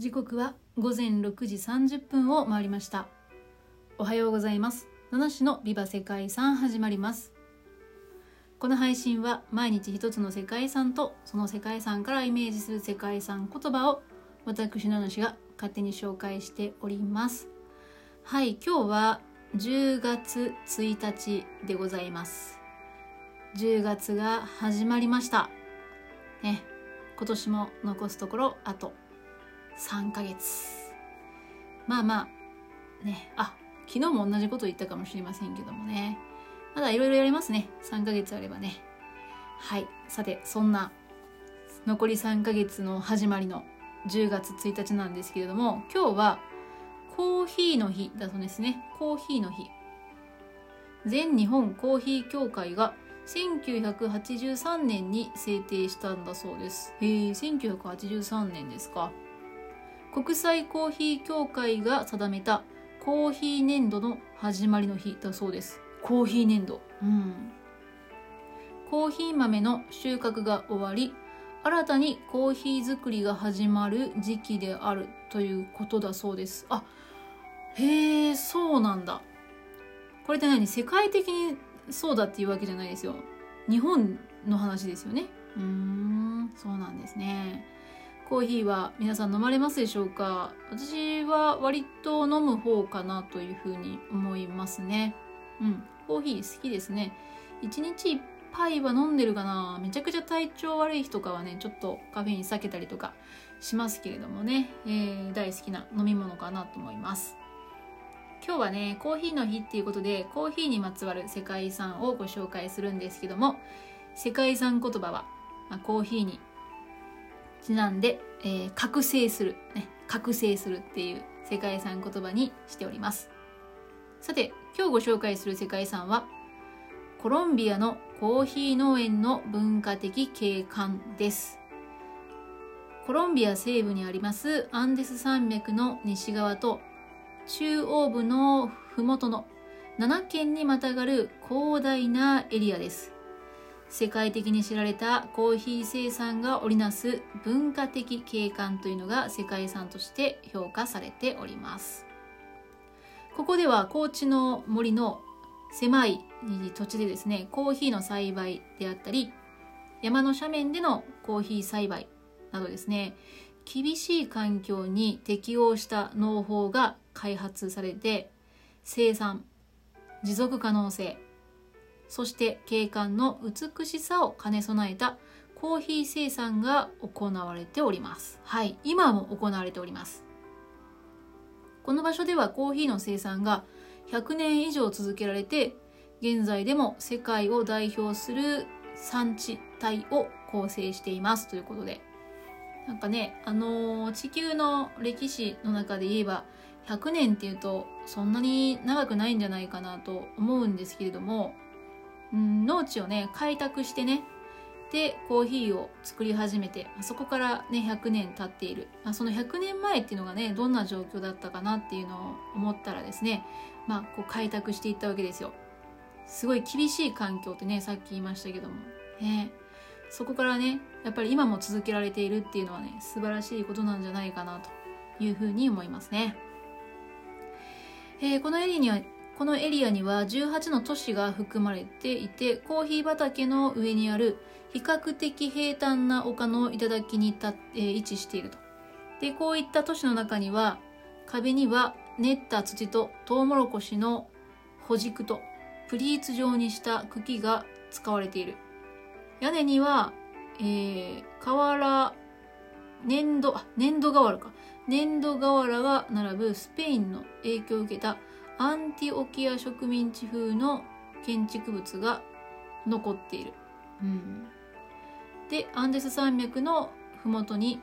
時刻は午前6時30分を回りました。おはようございます。七種のビバ世界遺産始まります。この配信は毎日一つの世界遺産とその世界遺産からイメージする世界遺産言葉を私七種が勝手に紹介しております。はい今日は10月1日でございます。10月が始まりました。ね今年も残すところあと3ヶ月。まあまあね。あ昨日も同じこと言ったかもしれませんけどもね。まだいろいろやりますね。3ヶ月あればね。はい。さてそんな残り3ヶ月の始まりの10月1日なんですけれども今日はコーヒーの日だそうですね。コーヒーの日。全日本コーヒー協会が1983年に制定したんだそうです。へえ1983年ですか。国際コーヒー協会が定めたコーヒー年度の始まりの日だそうです。コーヒー年度うん。コーヒー豆の収穫が終わり新たにコーヒー作りが始まる時期であるということだそうです。あへえそうなんだ。これって何？世界的にそうだっていうわけじゃないですよ。日本の話ですよね。うーんそうなんですねコーヒーは皆さん飲まれますでしょうか？私は割と飲む方かなというふうに思いますね。うん。コーヒー好きですね。1日1杯は飲んでるかな？めちゃくちゃ体調悪い日とかはねちょっとカフェイン避けたりとかしますけれどもね、えー、大好きな飲み物かなと思います。今日はねコーヒーの日っていうことでコーヒーにまつわる世界遺産をご紹介するんですけども世界遺産言葉は、まあ、コーヒーにちなんで、えー、覚醒する、ね、覚醒するっていう世界遺産言葉にしております。さて今日ご紹介する世界遺産はコロンビアのコーヒー農園の文化的景観です。コロンビア西部にありますアンデス山脈の西側と中央部の麓の7県にまたがる広大なエリアです。世界的に知られたコーヒー生産が織りなす文化的景観というのが世界遺産として評価されております。ここでは高地の森の狭い土地でですねコーヒーの栽培であったり山の斜面でのコーヒー栽培などですね厳しい環境に適応した農法が開発されて生産持続可能性そして景観の美しさを兼ね備えたコーヒー生産が行われております。はい今も行われております。この場所ではコーヒーの生産が100年以上続けられて現在でも世界を代表する産地帯を構成しています。ということで。なんかねあのー、地球の歴史の中で言えば100年っていうとそんなに長くないんじゃないかなと思うんですけれども、うん、農地をね開拓してねでコーヒーを作り始めてそこからね100年経っている、まあ、その100年前っていうのがねどんな状況だったかなっていうのを思ったらですねまあこう開拓していったわけですよ。すごい厳しい環境ってねさっき言いましたけども。ね。そこからねやっぱり今も続けられているっていうのはね素晴らしいことなんじゃないかなというふうに思いますね。えー、このエリアにはこのエリアには18の都市が含まれていてコーヒー畑の上にある比較的平坦な丘の頂に立、えー、位置していると。でこういった都市の中には壁には練った土とトウモロコシの穂軸とプリーツ状にした茎が使われている。屋根には、えー、瓦粘土あ粘土瓦か。粘土瓦が並ぶスペインの影響を受けたアンティオキア植民地風の建築物が残っている。うん、でアンデス山脈の麓に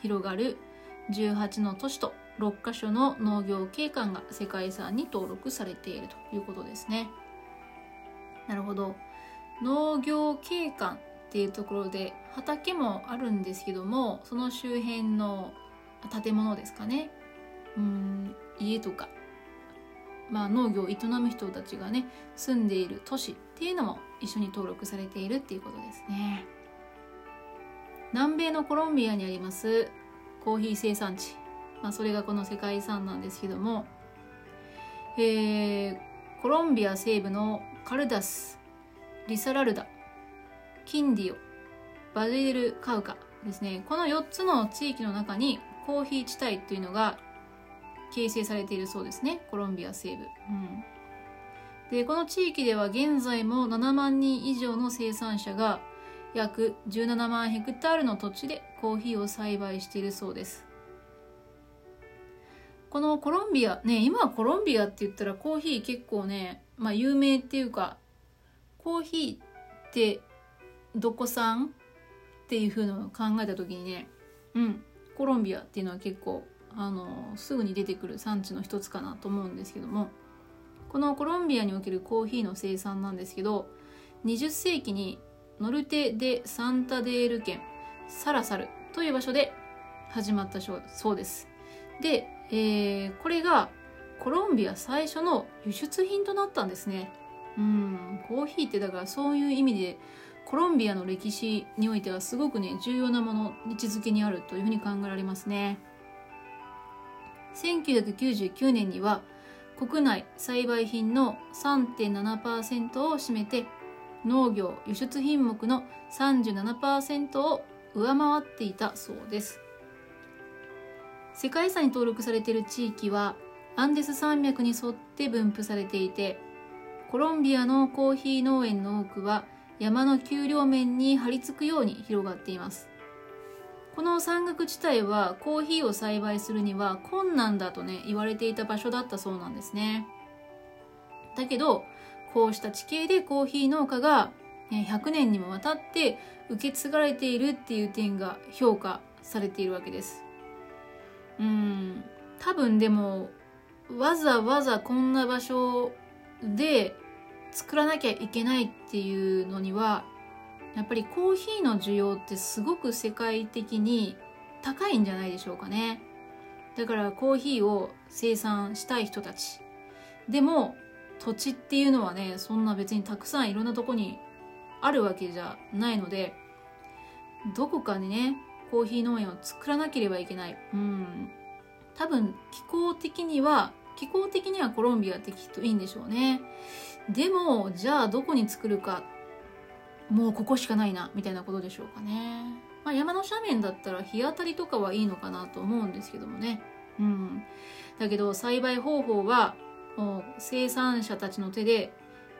広がる18の都市と6カ所の農業景観が世界遺産に登録されているということですね。なるほど。農業景観っていうところで畑もあるんですけどもその周辺の建物ですかねうん家とか、まあ、農業を営む人たちがね住んでいる都市っていうのも一緒に登録されているっていうことですね。南米のコロンビアにありますコーヒー生産地。まあ、それがこの世界遺産なんですけども、えー、コロンビア西部のカルダスリサラルダキンディオバジルカウカですね。この4つの地域の中にコーヒー地帯っていうのが形成されているそうですね。コロンビア西部、うん、でこの地域では現在も7万人以上の生産者が約17万ヘクタールの土地でコーヒーを栽培しているそうです。このコロンビアね今はコロンビアって言ったらコーヒー結構ねまあ有名っていうかコーヒーってどこ産っていう風のを考えた時にねうんコロンビアっていうのは結構あのすぐに出てくる産地の一つかなと思うんですけどもこのコロンビアにおけるコーヒーの生産なんですけど20世紀にノルテ・デ・サンタデール県サラサルという場所で始まったそうです。で、えー、これがコロンビア最初の輸出品となったんですね。うん、コーヒーってだからそういう意味でコロンビアの歴史においてはすごくね重要なもの位置づけにあるというふうに考えられますね。1999年には国内栽培品の3.7%を占めて農業輸出品目の37%を上回っていたそうです。世界遺産に登録されている地域はアンデス山脈に沿って分布されていてコロンビアのコーヒー農園の多くは山の丘陵面に張り付くように広がっています。この山岳地帯はコーヒーを栽培するには困難だとね言われていた場所だったそうなんですね。だけどこうした地形でコーヒー農家が100年にもわたって受け継がれているっていう点が評価されているわけです。うん多分でもわざわざこんな場所で作らなきゃいけないっていうのにはやっぱりコーヒーの需要ってすごく世界的に高いんじゃないでしょうかね。だからコーヒーを生産したい人たち。でも土地っていうのはねそんな別にたくさんいろんなとこにあるわけじゃないのでどこかにねコーヒー農園を作らなければいけない。うん。多分気候的には気候的にはコロンビアってきっといいんでしょうね。でもじゃあどこに作るか。もうここしかないなみたいなことでしょうかね、まあ、山の斜面だったら日当たりとかはいいのかなと思うんですけどもね。うん。だけど栽培方法はもう生産者たちの手で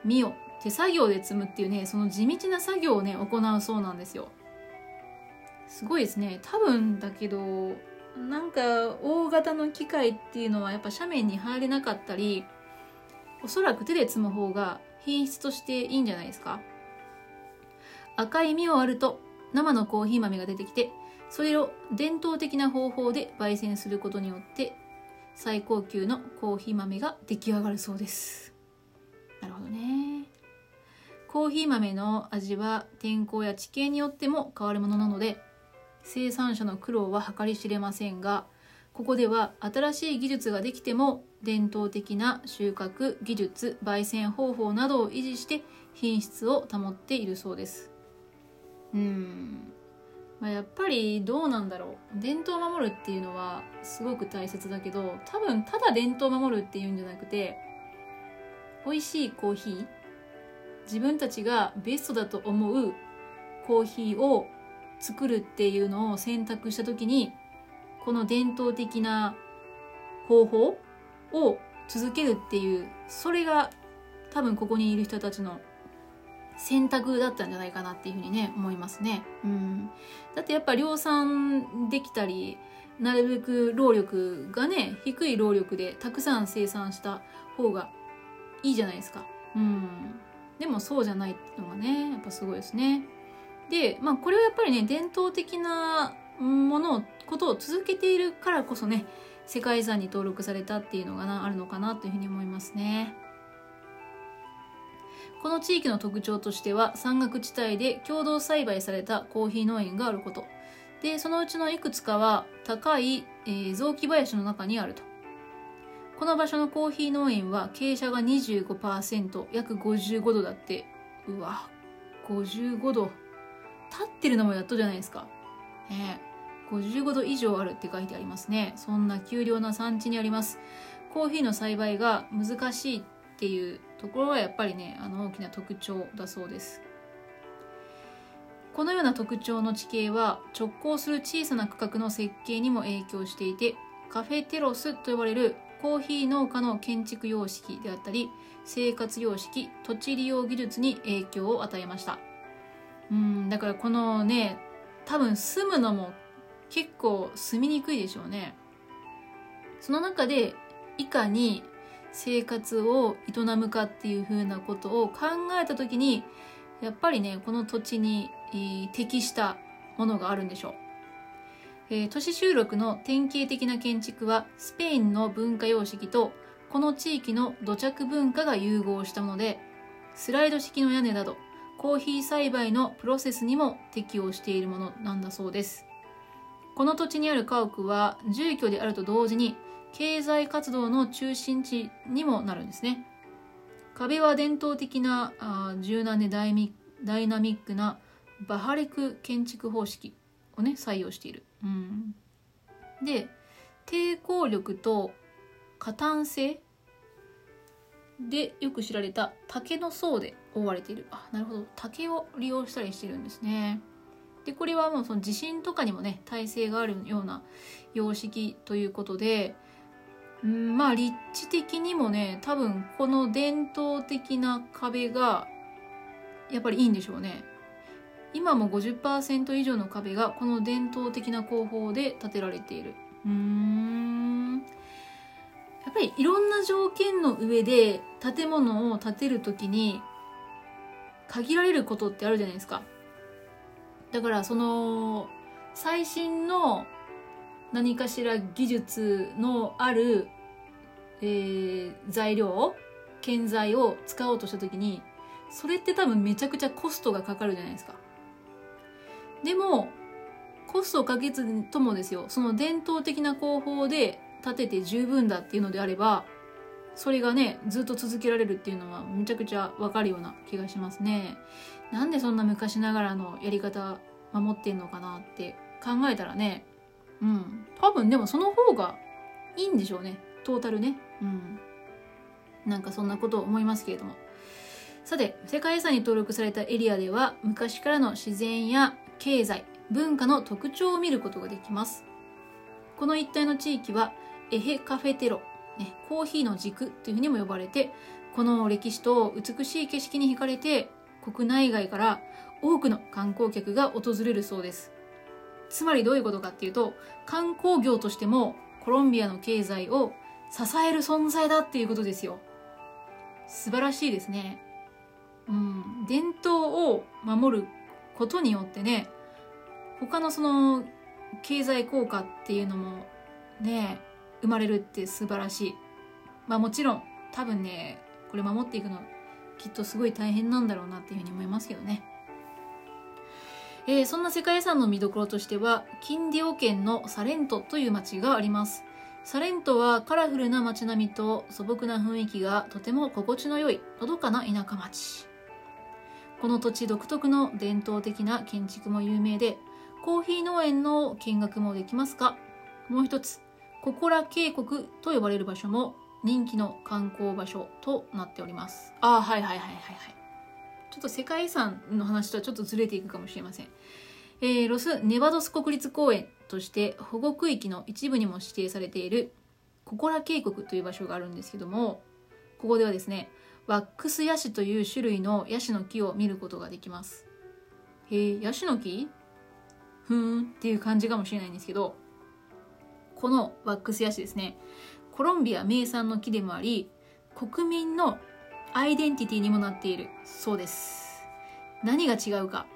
実を手作業で摘むっていうねその地道な作業をね行うそうなんですよ。すごいですね。多分だけどなんか大型の機械っていうのはやっぱ斜面に入れなかったりおそらく手で摘む方が品質としていいんじゃないですか。赤い実を割ると生のコーヒー豆が出てきてそれを伝統的な方法で焙煎することによって最高級のコーヒー豆が出来上がるそうです。なるほどね。コーヒー豆の味は天候や地形によっても変わるものなので生産者の苦労は計り知れませんがここでは新しい技術ができても伝統的な収穫技術焙煎方法などを維持して品質を保っているそうです。うん。まあ、やっぱりどうなんだろう。伝統を守るっていうのはすごく大切だけど多分ただ伝統を守るっていうんじゃなくて美味しいコーヒー自分たちがベストだと思うコーヒーを作るっていうのを選択した時にこの伝統的な方法を続けるっていうそれが多分ここにいる人たちの選択だったんじゃないかなっていうふうにね思いますね。うん、だってやっぱ量産できたりなるべく労力がね低い労力でたくさん生産した方がいいじゃないですか。うん、でもそうじゃないっていうのがねやっぱすごいですね。でまあこれはやっぱりね伝統的なものをことを続けているからこそね世界遺産に登録されたっていうのがなあるのかなというふうに思いますね。この地域の特徴としては山岳地帯で共同栽培されたコーヒー農園があること。でそのうちのいくつかは高い、えー、雑木林の中にあると。この場所のコーヒー農園は傾斜が25%約55度だって。うわ55度。立ってるのもやっとじゃないですか、え、55度以上あるって書いてありますね。そんな丘陵な産地にあります。コーヒーの栽培が難しいっていうところはやっぱりねあの大きな特徴だそうです。このような特徴の地形は直行する小さな区画の設計にも影響していてカフェテロスと呼ばれるコーヒー農家の建築様式であったり生活様式土地利用技術に影響を与えました。うんだからこのね多分住むのも結構住みにくいでしょうね。その中でいかに生活を営むかっていうふうなことを考えた時にやっぱりねこの土地に、えー、適したものがあるんでしょう、えー、都市集落の典型的な建築はスペインの文化様式とこの地域の土着文化が融合したものでスライド式の屋根などコーヒー栽培のプロセスにも適応しているものなんだそうです。この土地にある家屋は住居であると同時に経済活動の中心地にもなるんですね。壁は伝統的なあ柔軟でダイミダイナミックなバハレク建築方式をね採用している、うん、で抵抗力と加担性でよく知られた竹の層で覆われている。あなるほど。竹を利用したりしてるんですね。でこれはもうその地震とかにもね耐性があるような様式ということでうんまあ立地的にもね多分この伝統的な壁がやっぱりいいんでしょうね。今も50%以上の壁がこの伝統的な工法で建てられている。うん。やっぱりいろんな条件の上で建物を建てる時に限られることってあるじゃないですか。だからその最新の何かしら技術のある、えー、材料建材を使おうとした時にそれって多分めちゃくちゃコストがかかるじゃないですか。でもコストをかけずともですよ。その伝統的な工法で建てて十分だっていうのであればそれがねずっと続けられるっていうのはめちゃくちゃわかるような気がしますね。なんでそんな昔ながらのやり方守ってんのかなって考えたらねうん。多分でもその方がいいんでしょうね。トータルね。うん。なんかそんなことを思いますけれども。さて世界遺産に登録されたエリアでは昔からの自然や経済文化の特徴を見ることができます。この一帯の地域はエヘカフェテロ、ね、コーヒーの軸というふうにも呼ばれてこの歴史と美しい景色に惹かれて国内外から多くの観光客が訪れるそうです。つまりどういうことかっていうと観光業としてもコロンビアの経済を支える存在だっていうことですよ。素晴らしいですね。うん。伝統を守ることによってね他のその経済効果っていうのもね生まれるって素晴らしい。まあもちろん多分ねこれ守っていくのきっとすごい大変なんだろうなっていうふうに思いますけどね。えー、そんな世界遺産の見どころとしてはキンディオ県のサレントという町があります。サレントはカラフルな街並みと素朴な雰囲気がとても心地の良いのどかな田舎町。この土地独特の伝統的な建築も有名でコーヒー農園の見学もできますがもう一つココラ渓谷と呼ばれる場所も人気の観光場所となっております。ああはいはいはいはいはい。ちょっと世界遺産の話とはちょっとずれていくかもしれません。えー、ロス・ネバドス国立公園として保護区域の一部にも指定されているココラ渓谷という場所があるんですけども、ここではですね、ワックスヤシという種類のヤシの木を見ることができます。へえ、ヤシの木？ふーんっていう感じかもしれないんですけど、このワックスヤシですね、コロンビア名産の木でもあり、国民のアイデンティティにもなっている。そうです。何が違うか。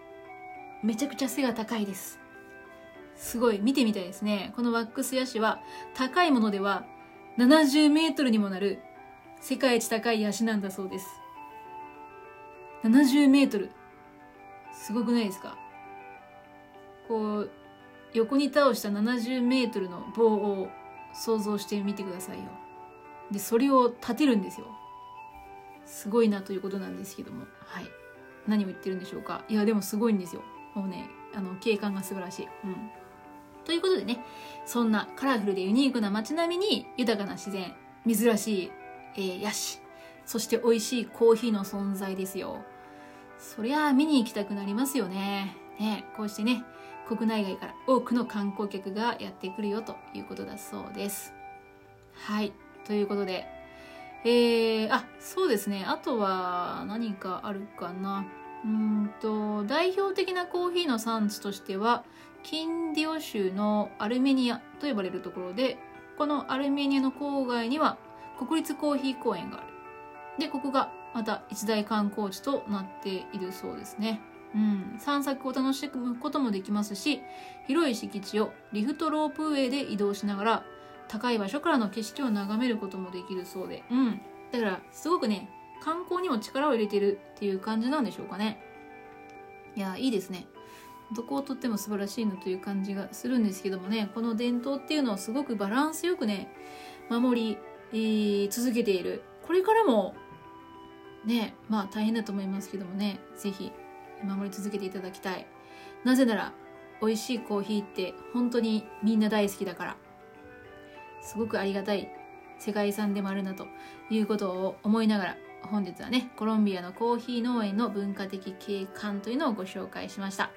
めちゃくちゃ背が高いです。すごい。見てみたいですね。このワックスヤシは高いものでは70メートルにもなる世界一高いヤシなんだそうです。70メートル。すごくないですか？こう横に倒した70メートルの棒を想像してみてくださいよ。でそれを立てるんですよ。すごいなということなんですけども。はい。何を言ってるんでしょうか。いやでもすごいんですよ。もうねあの景観が素晴らしい、うん、ということでねそんなカラフルでユニークな街並みに豊かな自然珍しい、えー、ヤシそして美味しいコーヒーの存在ですよ。そりゃあ見に行きたくなりますよね。ねこうしてね国内外から多くの観光客がやってくるよということだそうです。はい。ということでえー、あそうですね。あとは何かあるかな。うんと代表的なコーヒーの産地としてはキンディオ州のアルメニアと呼ばれるところでこのアルメニアの郊外には国立コーヒー公園がある。でここがまた一大観光地となっているそうですね。うん、散策を楽しむこともできますし広い敷地をリフトロープウェイで移動しながら高い場所からの景色を眺めることもできるそうで、うん、だからすごくね観光にも力を入れてるっていう感じなんでしょうかね。いやいいですね。どこをとっても素晴らしいのという感じがするんですけどもね。この伝統っていうのをすごくバランスよくね守り、えー、続けている。これからもねまあ大変だと思いますけどもね是非守り続けていただきたい。なぜなら美味しいコーヒーって本当にみんな大好きだから。すごくありがたい世界遺産でもあるなということを思いながら本日はねコロンビアのコーヒー農園の文化的景観というのをご紹介しました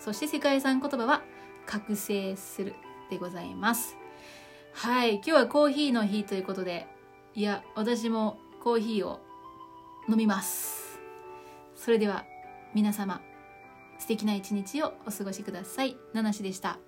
そして世界遺産言葉は覚醒するでございますはい今日はコーヒーの日ということでいや私もコーヒーを飲みますそれでは皆様素敵な一日をお過ごしください。七しでした。